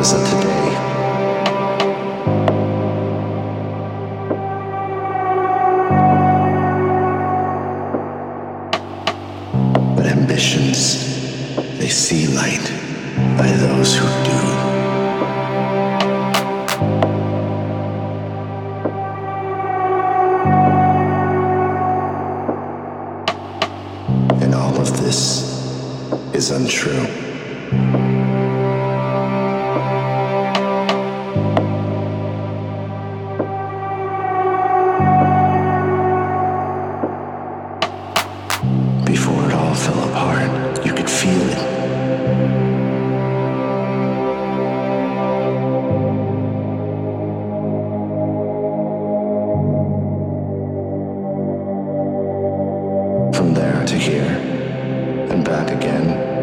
shadows of today. But ambitions, they see light by those who do. And all of this is untrue. Fell apart, you could feel it. From there to here and back again.